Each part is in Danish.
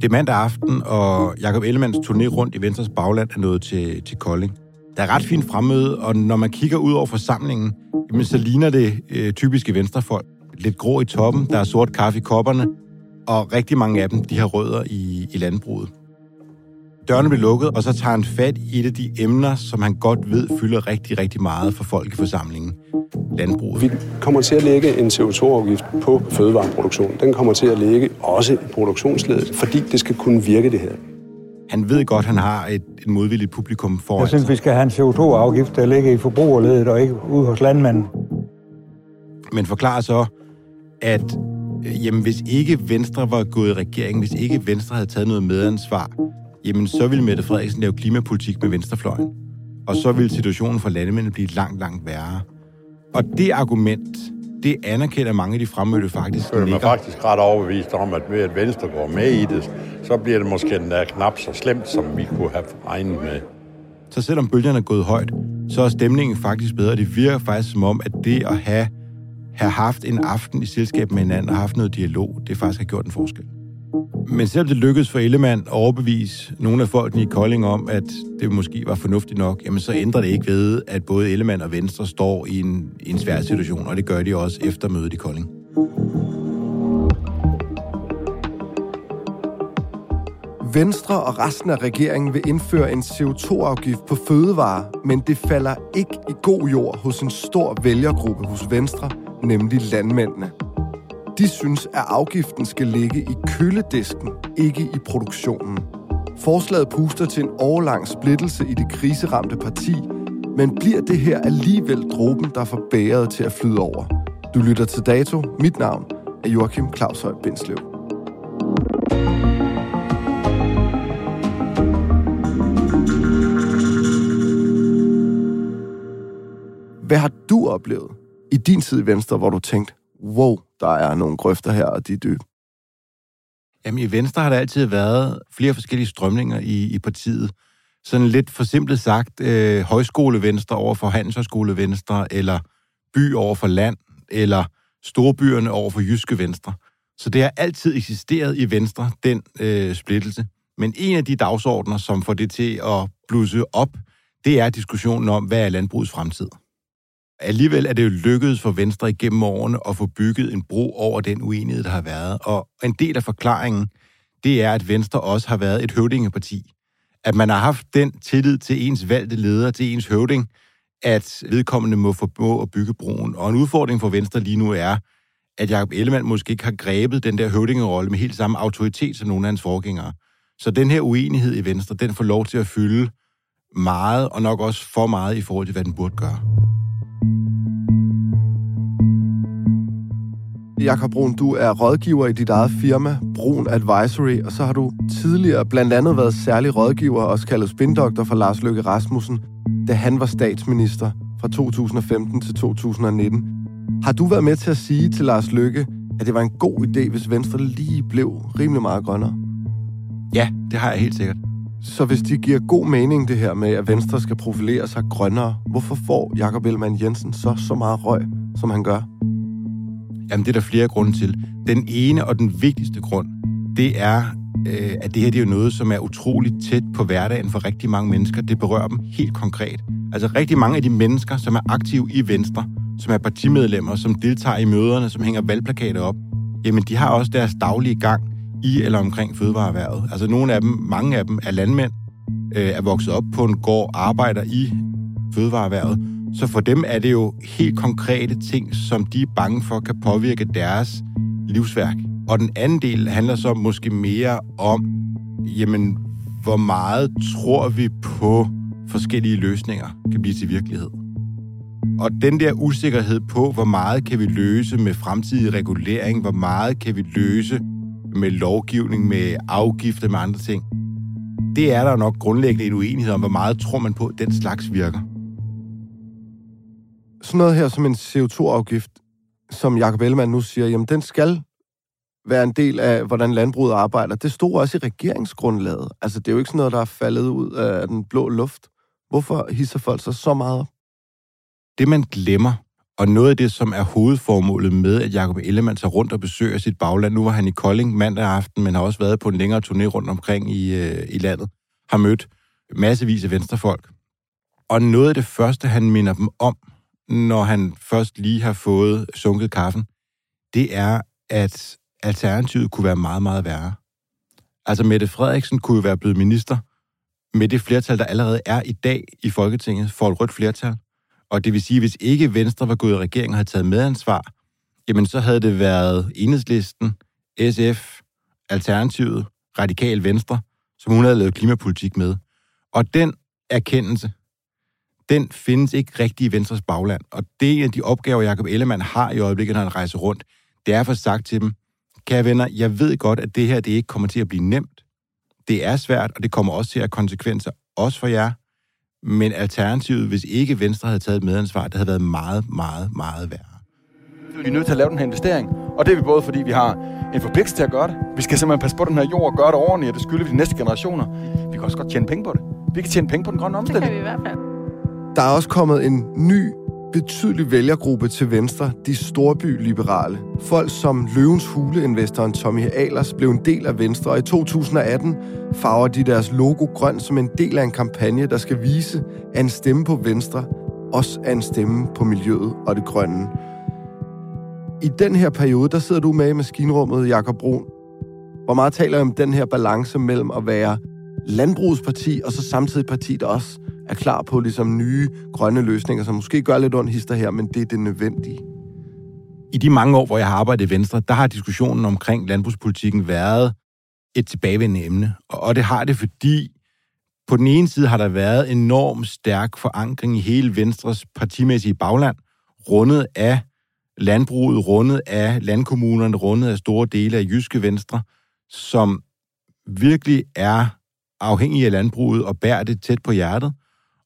Det er mandag aften, og Jakob Ellemanns turné rundt i Venstres bagland er nået til, til Kolding. Der er ret fint fremmøde, og når man kigger ud over forsamlingen, jamen, så ligner det øh, typiske venstrefolk. Lidt grå i toppen, der er sort kaffe i kopperne, og rigtig mange af dem, de har rødder i, i landbruget. Dørene bliver lukket, og så tager han fat i et af de emner, som han godt ved fylder rigtig, rigtig meget for folk i forsamlingen. Landbruget. Vi kommer til at lægge en CO2-afgift på fødevareproduktion. Den kommer til at ligge også i produktionsledet, fordi det skal kunne virke det her. Han ved godt, at han har et, et modvilligt publikum foran Jeg synes, sig. vi skal have en CO2-afgift, der ligger i forbrugerledet og ikke ude hos landmanden. men forklarer så, at øh, jamen, hvis ikke Venstre var gået i regering, hvis ikke Venstre havde taget noget medansvar, jamen så ville Mette Frederiksen lave klimapolitik med venstrefløjen. Og så ville situationen for landmændene blive langt, langt værre. Og det argument, det anerkender mange af de fremmødte faktisk mig nikker. faktisk ret overbevist om, at ved at Venstre går med i det, så bliver det måske den der knap så slemt, som vi kunne have regnet med. Så selvom bølgerne er gået højt, så er stemningen faktisk bedre. Det virker faktisk som om, at det at have, have haft en aften i selskab med hinanden og haft noget dialog, det faktisk har gjort en forskel. Men selvom det lykkedes for Ellemann at overbevise nogle af folkene i Kolding om, at det måske var fornuftigt nok, jamen så ændrer det ikke ved, at både Ellemann og Venstre står i en, i en svær situation, og det gør de også efter mødet i Kolding. Venstre og resten af regeringen vil indføre en CO2-afgift på fødevarer, men det falder ikke i god jord hos en stor vælgergruppe hos Venstre, nemlig landmændene. De synes, at afgiften skal ligge i køledisken, ikke i produktionen. Forslaget puster til en årlang splittelse i det kriseramte parti, men bliver det her alligevel dråben, der får bæret til at flyde over? Du lytter til Dato. Mit navn er Joachim Claus Høj Bindslev. Hvad har du oplevet i din tid i Venstre, hvor du tænkte, wow, der er nogle grøfter her, og de er dybe? Jamen, i Venstre har der altid været flere forskellige strømninger i, i partiet. Sådan lidt forsimplet sagt, øh, højskolevenstre over for handelshøjskolevenstre, eller by over for land, eller storbyerne over for jyske venstre. Så det har altid eksisteret i Venstre, den øh, splittelse. Men en af de dagsordner, som får det til at blusse op, det er diskussionen om, hvad er landbrugets fremtid. Alligevel er det jo lykkedes for Venstre igennem årene at få bygget en bro over den uenighed, der har været. Og en del af forklaringen, det er, at Venstre også har været et høvdingeparti. At man har haft den tillid til ens valgte leder, til ens høvding, at vedkommende må formå at bygge broen. Og en udfordring for Venstre lige nu er, at Jacob Ellemann måske ikke har grebet den der høvdingerolle med helt samme autoritet som nogle af hans forgængere. Så den her uenighed i Venstre, den får lov til at fylde meget, og nok også for meget i forhold til, hvad den burde gøre. Jakob Brun, du er rådgiver i dit eget firma, Brun Advisory, og så har du tidligere blandt andet været særlig rådgiver, også kaldet spindoktor for Lars Løkke Rasmussen, da han var statsminister fra 2015 til 2019. Har du været med til at sige til Lars Løkke, at det var en god idé, hvis Venstre lige blev rimelig meget grønnere? Ja, det har jeg helt sikkert. Så hvis de giver god mening, det her med, at Venstre skal profilere sig grønnere, hvorfor får Jakob Ellemann Jensen så så meget røg, som han gør? Jamen, det er der flere grunde til. Den ene og den vigtigste grund, det er, øh, at det her det er jo noget, som er utroligt tæt på hverdagen for rigtig mange mennesker. Det berører dem helt konkret. Altså rigtig mange af de mennesker, som er aktive i Venstre, som er partimedlemmer, som deltager i møderne, som hænger valgplakater op, jamen de har også deres daglige gang i eller omkring fødevareerhvervet. Altså nogle af dem, mange af dem er landmænd, øh, er vokset op på en gård, arbejder i fødevareerhvervet. Så for dem er det jo helt konkrete ting, som de er bange for kan påvirke deres livsværk. Og den anden del handler så måske mere om, jamen, hvor meget tror vi på forskellige løsninger kan blive til virkelighed. Og den der usikkerhed på, hvor meget kan vi løse med fremtidig regulering, hvor meget kan vi løse med lovgivning, med afgifter, med andre ting, det er der nok grundlæggende en uenighed om, hvor meget tror man på, at den slags virker. Sådan noget her som en CO2-afgift, som Jacob Ellemann nu siger, jamen den skal være en del af, hvordan landbruget arbejder. Det stod også i regeringsgrundlaget. Altså, det er jo ikke sådan noget, der er faldet ud af den blå luft. Hvorfor hisser folk sig så meget op? Det, man glemmer, og noget af det, som er hovedformålet med, at Jacob Ellemann tager rundt og besøger sit bagland, nu var han i Kolding mandag aften, men har også været på en længere turné rundt omkring i, øh, i landet, har mødt massevis af venstrefolk. Og noget af det første, han minder dem om, når han først lige har fået sunket kaffen, det er, at alternativet kunne være meget, meget værre. Altså Mette Frederiksen kunne jo være blevet minister med det flertal, der allerede er i dag i Folketinget, for et rødt flertal. Og det vil sige, hvis ikke Venstre var gået i regering og havde taget medansvar, jamen så havde det været Enhedslisten, SF, Alternativet, Radikal Venstre, som hun havde lavet klimapolitik med. Og den erkendelse, den findes ikke rigtig i Venstres bagland. Og det er en af de opgaver, Jacob Ellemann har i øjeblikket, når han rejser rundt. Det er for sagt til dem, kære venner, jeg ved godt, at det her det ikke kommer til at blive nemt. Det er svært, og det kommer også til at have konsekvenser, også for jer. Men alternativet, hvis ikke Venstre havde taget et medansvar, det havde været meget, meget, meget værre. Vi er nødt til at lave den her investering, og det er vi både, fordi vi har en forpligtelse til at gøre det. Vi skal simpelthen passe på den her jord og gøre det ordentligt, og det skylder vi de næste generationer. Vi kan også godt tjene penge på det. Vi kan tjene penge på den grønne omstilling. Det kan vi i hvert fald. Der er også kommet en ny, betydelig vælgergruppe til venstre, de storby-liberale. Folk som Løvens Hule-investoren Tommy Alers blev en del af Venstre, og i 2018 farver de deres logo grøn som en del af en kampagne, der skal vise, at en stemme på Venstre også er en stemme på miljøet og det grønne. I den her periode, der sidder du med i maskinrummet, Jakob Brun. Hvor meget taler om den her balance mellem at være landbrugsparti, og så samtidig et parti, der også er klar på ligesom nye grønne løsninger, som måske gør lidt ondt hister her, men det er det nødvendige. I de mange år, hvor jeg har arbejdet i Venstre, der har diskussionen omkring landbrugspolitikken været et tilbagevendende emne. Og det har det, fordi på den ene side har der været enormt stærk forankring i hele Venstres partimæssige bagland, rundet af landbruget, rundet af landkommunerne, rundet af store dele af Jyske Venstre, som virkelig er afhængige af landbruget og bærer det tæt på hjertet.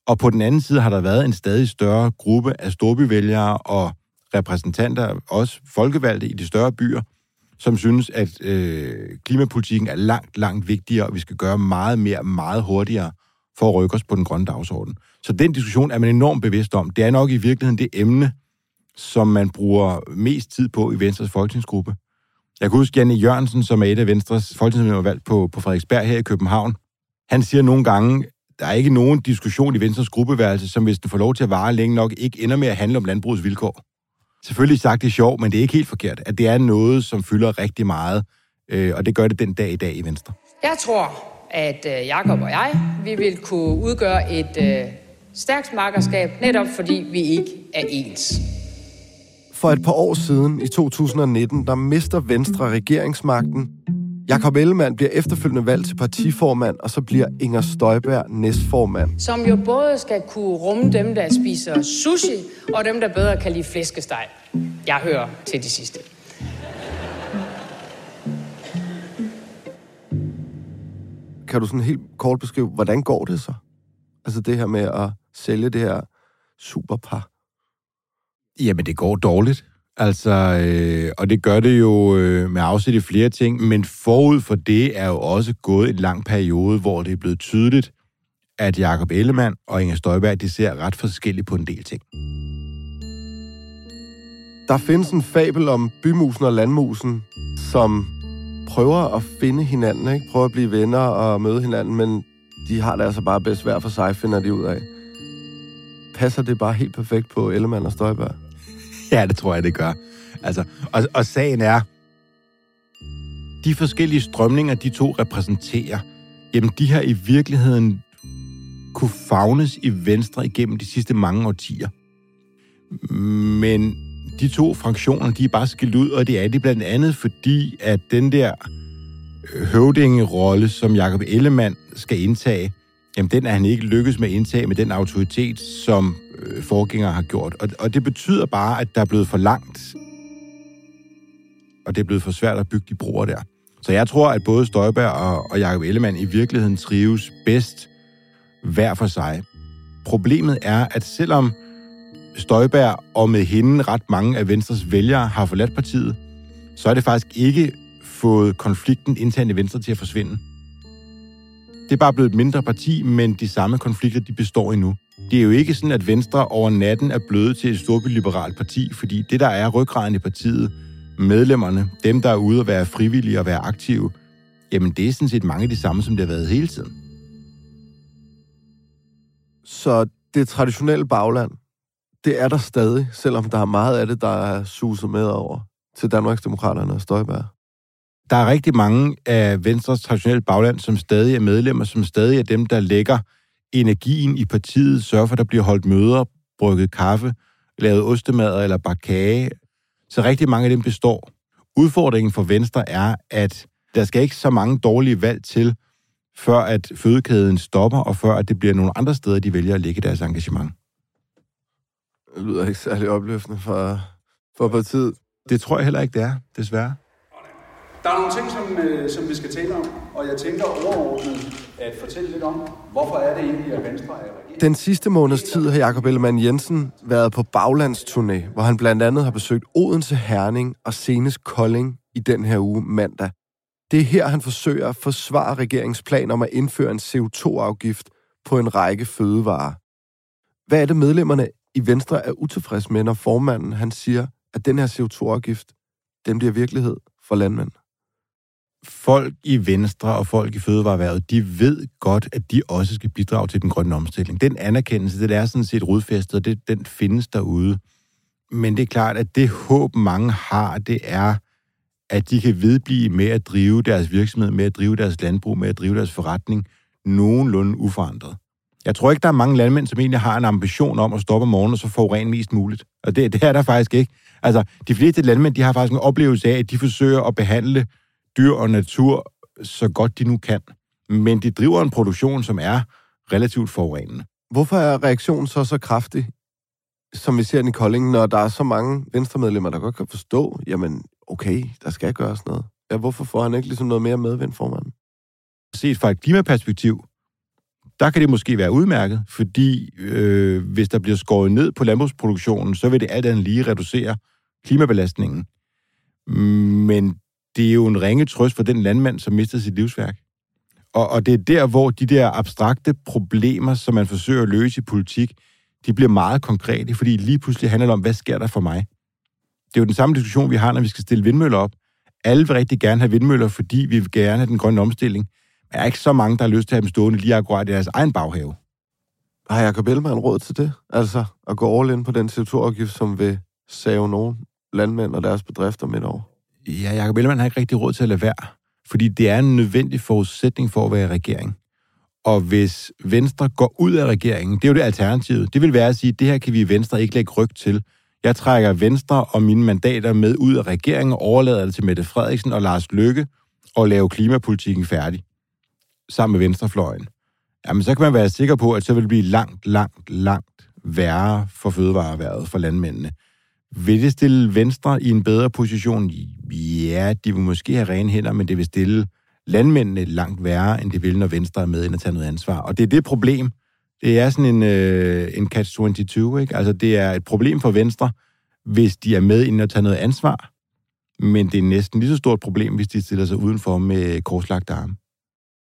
Og på den anden side har der været en stadig større gruppe af storbyvælgere og repræsentanter, også folkevalgte i de større byer, som synes, at øh, klimapolitikken er langt, langt vigtigere, og vi skal gøre meget mere, meget hurtigere for at rykke os på den grønne dagsorden. Så den diskussion er man enormt bevidst om. Det er nok i virkeligheden det emne, som man bruger mest tid på i Venstres folketingsgruppe. Jeg kan huske Janne Jørgensen, som er et af Venstres folketingsmedlemmer valgt på, på Frederiksberg her i København. Han siger nogle gange, der er ikke nogen diskussion i Venstres gruppeværelse, som hvis den får lov til at vare længe nok, ikke ender med at handle om landbrugets vilkår. Selvfølgelig sagt det er sjovt, men det er ikke helt forkert, at det er noget, som fylder rigtig meget, øh, og det gør det den dag i dag i Venstre. Jeg tror, at øh, Jakob og jeg, vi vil kunne udgøre et øh, stærkt markerskab, netop fordi vi ikke er ens. For et par år siden, i 2019, der mister Venstre regeringsmagten. Jakob Ellemann bliver efterfølgende valgt til partiformand, og så bliver Inger Støjberg næstformand. Som jo både skal kunne rumme dem, der spiser sushi, og dem, der bedre kan lide flæskesteg. Jeg hører til de sidste. Kan du sådan helt kort beskrive, hvordan går det så? Altså det her med at sælge det her superpar. Jamen, det går dårligt. Altså, øh, og det gør det jo øh, med afsæt i flere ting, men forud for det er jo også gået en lang periode, hvor det er blevet tydeligt, at Jakob Ellemann og Inger Støjberg, de ser ret forskelligt på en del ting. Der findes en fabel om bymusen og landmusen, som prøver at finde hinanden, ikke? prøver at blive venner og møde hinanden, men de har det altså bare bedst hver for sig, finder de ud af. Passer det bare helt perfekt på Ellemann og Støjberg? Ja, det tror jeg, det gør. Altså, og, og sagen er, de forskellige strømninger, de to repræsenterer, jamen de har i virkeligheden kunne fagnes i Venstre igennem de sidste mange årtier. Men de to fraktioner, de er bare skilt ud, og det er det blandt andet fordi, at den der høvdingerolle, som Jakob Ellemann skal indtage, jamen den er han ikke lykkedes med at indtage med den autoritet, som øh, forgængere har gjort. Og, og det betyder bare, at der er blevet for langt, og det er blevet for svært at bygge de broer der. Så jeg tror, at både Støjberg og, og Jacob Ellemann i virkeligheden trives bedst hver for sig. Problemet er, at selvom Støjberg og med hende ret mange af Venstres vælgere har forladt partiet, så er det faktisk ikke fået konflikten internt i Venstre til at forsvinde. Det er bare blevet et mindre parti, men de samme konflikter, de består endnu. Det er jo ikke sådan, at Venstre over natten er blevet til et storbyliberalt parti, fordi det, der er ryggraden i partiet, medlemmerne, dem, der er ude at være frivillige og være aktive, jamen det er sådan set mange af de samme, som det har været hele tiden. Så det traditionelle bagland, det er der stadig, selvom der er meget af det, der er suset med over til Danmarks Demokraterne og Støjberg. Der er rigtig mange af Venstres traditionelle bagland, som stadig er medlemmer, som stadig er dem, der lægger energien i partiet, sørger for, at der bliver holdt møder, brygget kaffe, lavet ostemad eller bare kage. Så rigtig mange af dem består. Udfordringen for Venstre er, at der skal ikke så mange dårlige valg til, før at fødekæden stopper, og før at det bliver nogle andre steder, de vælger at lægge deres engagement. Det lyder ikke særlig opløftende for, for partiet. Det tror jeg heller ikke, det er, desværre. Der er nogle ting, som, øh, som vi skal tale om, og jeg tænker overordnet at fortælle lidt om, hvorfor er det egentlig, at Venstre er regering. Den sidste måneds tid har Jakob Ellemann Jensen været på baglandsturné, hvor han blandt andet har besøgt Odense, Herning og senest Kolding i den her uge mandag. Det er her, han forsøger at forsvare regeringsplan om at indføre en CO2-afgift på en række fødevarer. Hvad er det medlemmerne i Venstre er utilfredse med, når formanden han siger, at den her CO2-afgift, den bliver virkelighed for landmænd? Folk i Venstre og folk i Fødevareværet, de ved godt, at de også skal bidrage til den grønne omstilling. Den anerkendelse, det er sådan set rodfæstet, og det, den findes derude. Men det er klart, at det håb, mange har, det er, at de kan vedblive med at drive deres virksomhed, med at drive deres landbrug, med at drive deres forretning nogenlunde uforandret. Jeg tror ikke, der er mange landmænd, som egentlig har en ambition om at stoppe om morgenen og så forurene mest muligt. Og det, det er der faktisk ikke. Altså, de fleste landmænd, de har faktisk en oplevelse af, at de forsøger at behandle dyr og natur så godt de nu kan. Men de driver en produktion, som er relativt forurenende. Hvorfor er reaktionen så så kraftig, som vi ser den i Kolding, når der er så mange venstremedlemmer, der godt kan forstå, jamen okay, der skal gøres noget. Ja, hvorfor får han ikke ligesom noget mere medvind, formanden? Set fra et klimaperspektiv, der kan det måske være udmærket, fordi øh, hvis der bliver skåret ned på landbrugsproduktionen, så vil det alt andet lige reducere klimabelastningen. Men det er jo en ringe trøst for den landmand, som mistede sit livsværk. Og, og det er der, hvor de der abstrakte problemer, som man forsøger at løse i politik, de bliver meget konkrete, fordi lige pludselig handler det om, hvad sker der for mig? Det er jo den samme diskussion, vi har, når vi skal stille vindmøller op. Alle vil rigtig gerne have vindmøller, fordi vi vil gerne have den grønne omstilling. Men der er ikke så mange, der har lyst til at have dem stående lige akkurat i deres egen baghave. Har Jacob Ellemann råd til det? Altså at gå all in på den CO2-afgift, som vil save nogen landmænd og deres bedrifter midt over? Ja, Jacob Ellemann har ikke rigtig råd til at lade være, fordi det er en nødvendig forudsætning for at være i regering. Og hvis Venstre går ud af regeringen, det er jo det alternativet, Det vil være at sige, at det her kan vi i Venstre ikke lægge ryg til. Jeg trækker Venstre og mine mandater med ud af regeringen og overlader det til Mette Frederiksen og Lars Løkke og lave klimapolitikken færdig sammen med Venstrefløjen. Jamen, så kan man være sikker på, at så vil det blive langt, langt, langt værre for fødevareværet for landmændene. Vil det stille Venstre i en bedre position? Ja, de vil måske have rene hænder, men det vil stille landmændene langt værre, end det vil, når Venstre er med ind at tage noget ansvar. Og det er det problem. Det er sådan en, øh, en catch-22, ikke? Altså, det er et problem for Venstre, hvis de er med ind at tage noget ansvar, men det er næsten lige så stort problem, hvis de stiller sig udenfor med korslagte arme.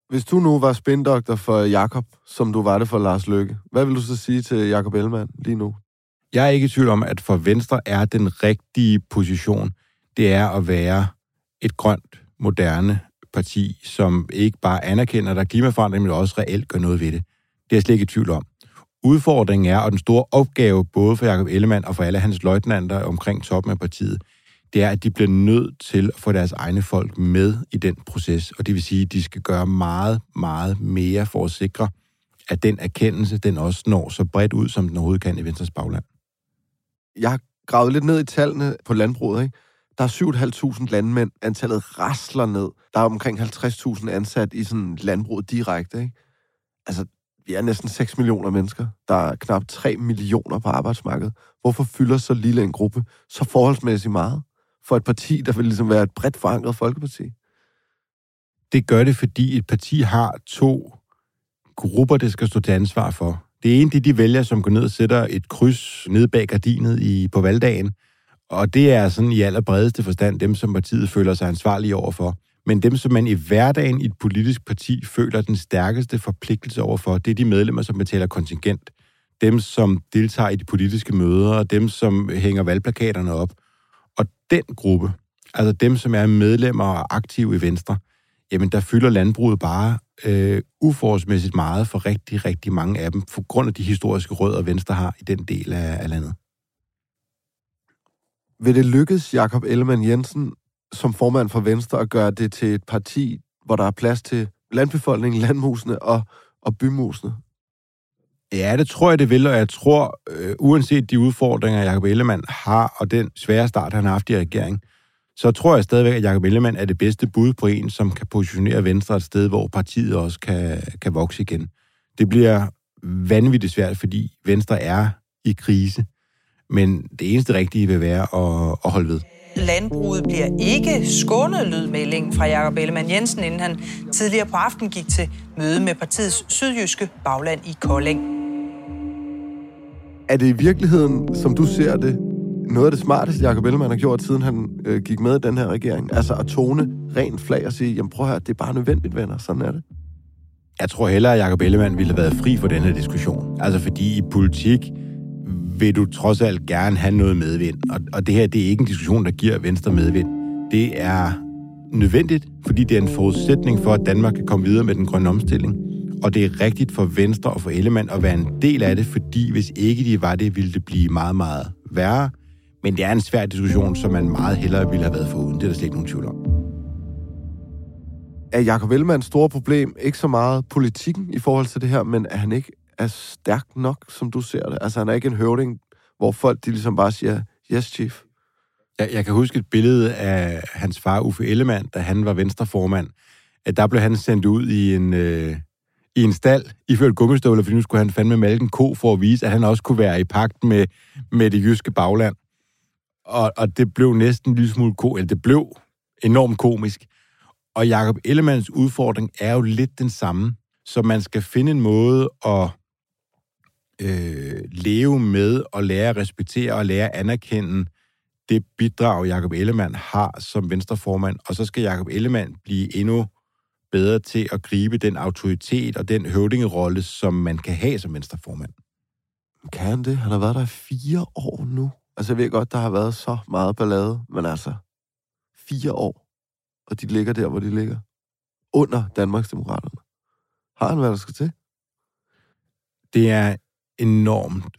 Hvis du nu var spindoktor for Jakob, som du var det for Lars Løkke, hvad vil du så sige til Jakob Ellemann lige nu? Jeg er ikke i tvivl om, at for Venstre er den rigtige position, det er at være et grønt, moderne parti, som ikke bare anerkender, at der er klimaforandring, men også reelt gør noget ved det. Det er jeg slet ikke i tvivl om. Udfordringen er, og den store opgave både for Jakob Ellemann og for alle hans løjtnanter omkring toppen af partiet, det er, at de bliver nødt til at få deres egne folk med i den proces. Og det vil sige, at de skal gøre meget, meget mere for at sikre, at den erkendelse, den også når så bredt ud, som den overhovedet kan i Venstres bagland. Jeg har gravet lidt ned i tallene på landbruget, ikke? Der er 7.500 landmænd. Antallet rasler ned. Der er omkring 50.000 ansat i sådan landbruget direkte, ikke? Altså, vi er næsten 6 millioner mennesker. Der er knap 3 millioner på arbejdsmarkedet. Hvorfor fylder så lille en gruppe så forholdsmæssigt meget for et parti, der vil ligesom være et bredt forankret folkeparti? Det gør det, fordi et parti har to grupper, det skal stå til ansvar for. Det ene, det er de vælgere, som går ned og sætter et kryds ned bag gardinet i, på valgdagen. Og det er sådan i allerbredeste forstand dem, som partiet føler sig ansvarlige overfor. Men dem, som man i hverdagen i et politisk parti føler den stærkeste forpligtelse overfor, det er de medlemmer, som betaler kontingent. Dem, som deltager i de politiske møder, og dem, som hænger valgplakaterne op. Og den gruppe, altså dem, som er medlemmer og aktive i Venstre, jamen der fylder landbruget bare øh, uforholdsmæssigt meget for rigtig, rigtig mange af dem, for grund af de historiske rødder, Venstre har i den del af, af landet. Vil det lykkes Jakob Ellemann Jensen som formand for Venstre at gøre det til et parti, hvor der er plads til landbefolkningen, landmusene og, og bymusene? Ja, det tror jeg, det vil, og jeg tror, øh, uanset de udfordringer, Jacob Ellemann har, og den svære start, han har haft i regeringen, så tror jeg stadigvæk, at Jacob Ellemann er det bedste bud på en, som kan positionere Venstre et sted, hvor partiet også kan, kan vokse igen. Det bliver vanvittigt svært, fordi Venstre er i krise, men det eneste rigtige vil være at, at holde ved. Landbruget bliver ikke skånet lydmelding fra Jakob Ellemann Jensen, inden han tidligere på aften gik til møde med partiets sydjyske bagland i Kolding. Er det i virkeligheden, som du ser det, noget af det smarteste, Jacob Ellemann har gjort, siden han øh, gik med i den her regering? Altså at tone rent flag og sige, jamen prøv at høre, det er bare nødvendigt, venner. Sådan er det. Jeg tror hellere, at Jacob Ellemann ville have været fri for den her diskussion. Altså fordi i politik vil du trods alt gerne have noget medvind. Og, og det her, det er ikke en diskussion, der giver Venstre medvind. Det er nødvendigt, fordi det er en forudsætning for, at Danmark kan komme videre med den grønne omstilling. Og det er rigtigt for Venstre og for Ellemann at være en del af det, fordi hvis ikke de var det, ville det blive meget, meget værre. Men det er en svær diskussion, som man meget hellere ville have været foruden. Det er der slet ikke nogen tvivl om. Er Jacob Ellemanns store problem ikke så meget politikken i forhold til det her, men er han ikke er stærk nok, som du ser det? Altså, han er ikke en høvding, hvor folk de ligesom bare siger, yes, chief. Jeg, jeg kan huske et billede af hans far, Uffe Ellemann, da han var venstreformand, at der blev han sendt ud i en, øh, i en stald, iført gummistøvler, fordi nu skulle han fandme malke en ko for at vise, at han også kunne være i pagt med, med det jyske bagland. Og, og det blev næsten en lille smule ko, eller det blev enormt komisk. Og Jakob Ellemanns udfordring er jo lidt den samme. Så man skal finde en måde at øh, leve med og lære at respektere og lære at anerkende det bidrag, Jakob Ellemann har som venstreformand, og så skal Jakob Ellemann blive endnu bedre til at gribe den autoritet og den høvdingerolle, som man kan have som venstreformand. Kan han det? Han har været der fire år nu. Altså, jeg ved godt, der har været så meget ballade, men altså, fire år, og de ligger der, hvor de ligger. Under Danmarksdemokraterne. Har han, hvad der skal til? Det er enormt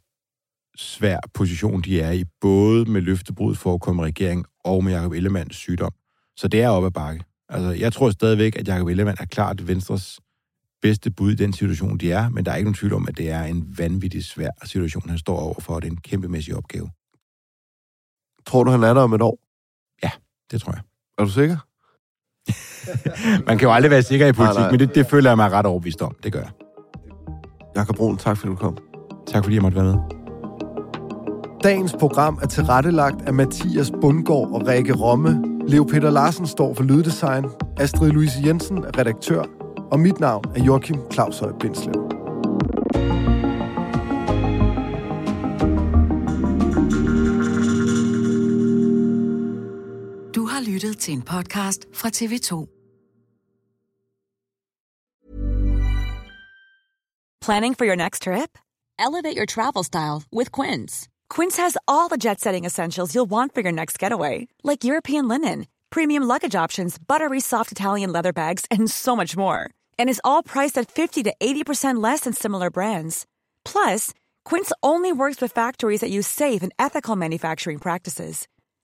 svær position, de er i, både med løftebrud for at komme regering og med Jacob Ellemanns sygdom. Så det er op ad bakke. Altså, jeg tror stadigvæk, at Jacob Ellemann er klart Venstres bedste bud i den situation, de er, men der er ikke nogen tvivl om, at det er en vanvittig svær situation, han står overfor, og det er en kæmpemæssig opgave. Tror du, han er der om et år? Ja, det tror jeg. Er du sikker? Man kan jo aldrig være sikker i politik, nej, nej. men det, det føler jeg mig ret overbevist om. Det gør jeg. Jakob Brun, tak fordi du kom. Tak fordi jeg måtte være med. Dagens program er tilrettelagt af Mathias Bundgaard og Rikke Romme. Leo Peter Larsen står for lyddesign. Astrid Louise Jensen er redaktør, og mit navn er Joachim Claus Høj Bindslev. Du har lyttet til en podcast fra TV2. Planning for your next trip? Elevate your travel style with Quince. Quince has all the jet setting essentials you'll want for your next getaway, like European linen, premium luggage options, buttery soft Italian leather bags, and so much more. And is all priced at 50 to 80% less than similar brands. Plus, Quince only works with factories that use safe and ethical manufacturing practices.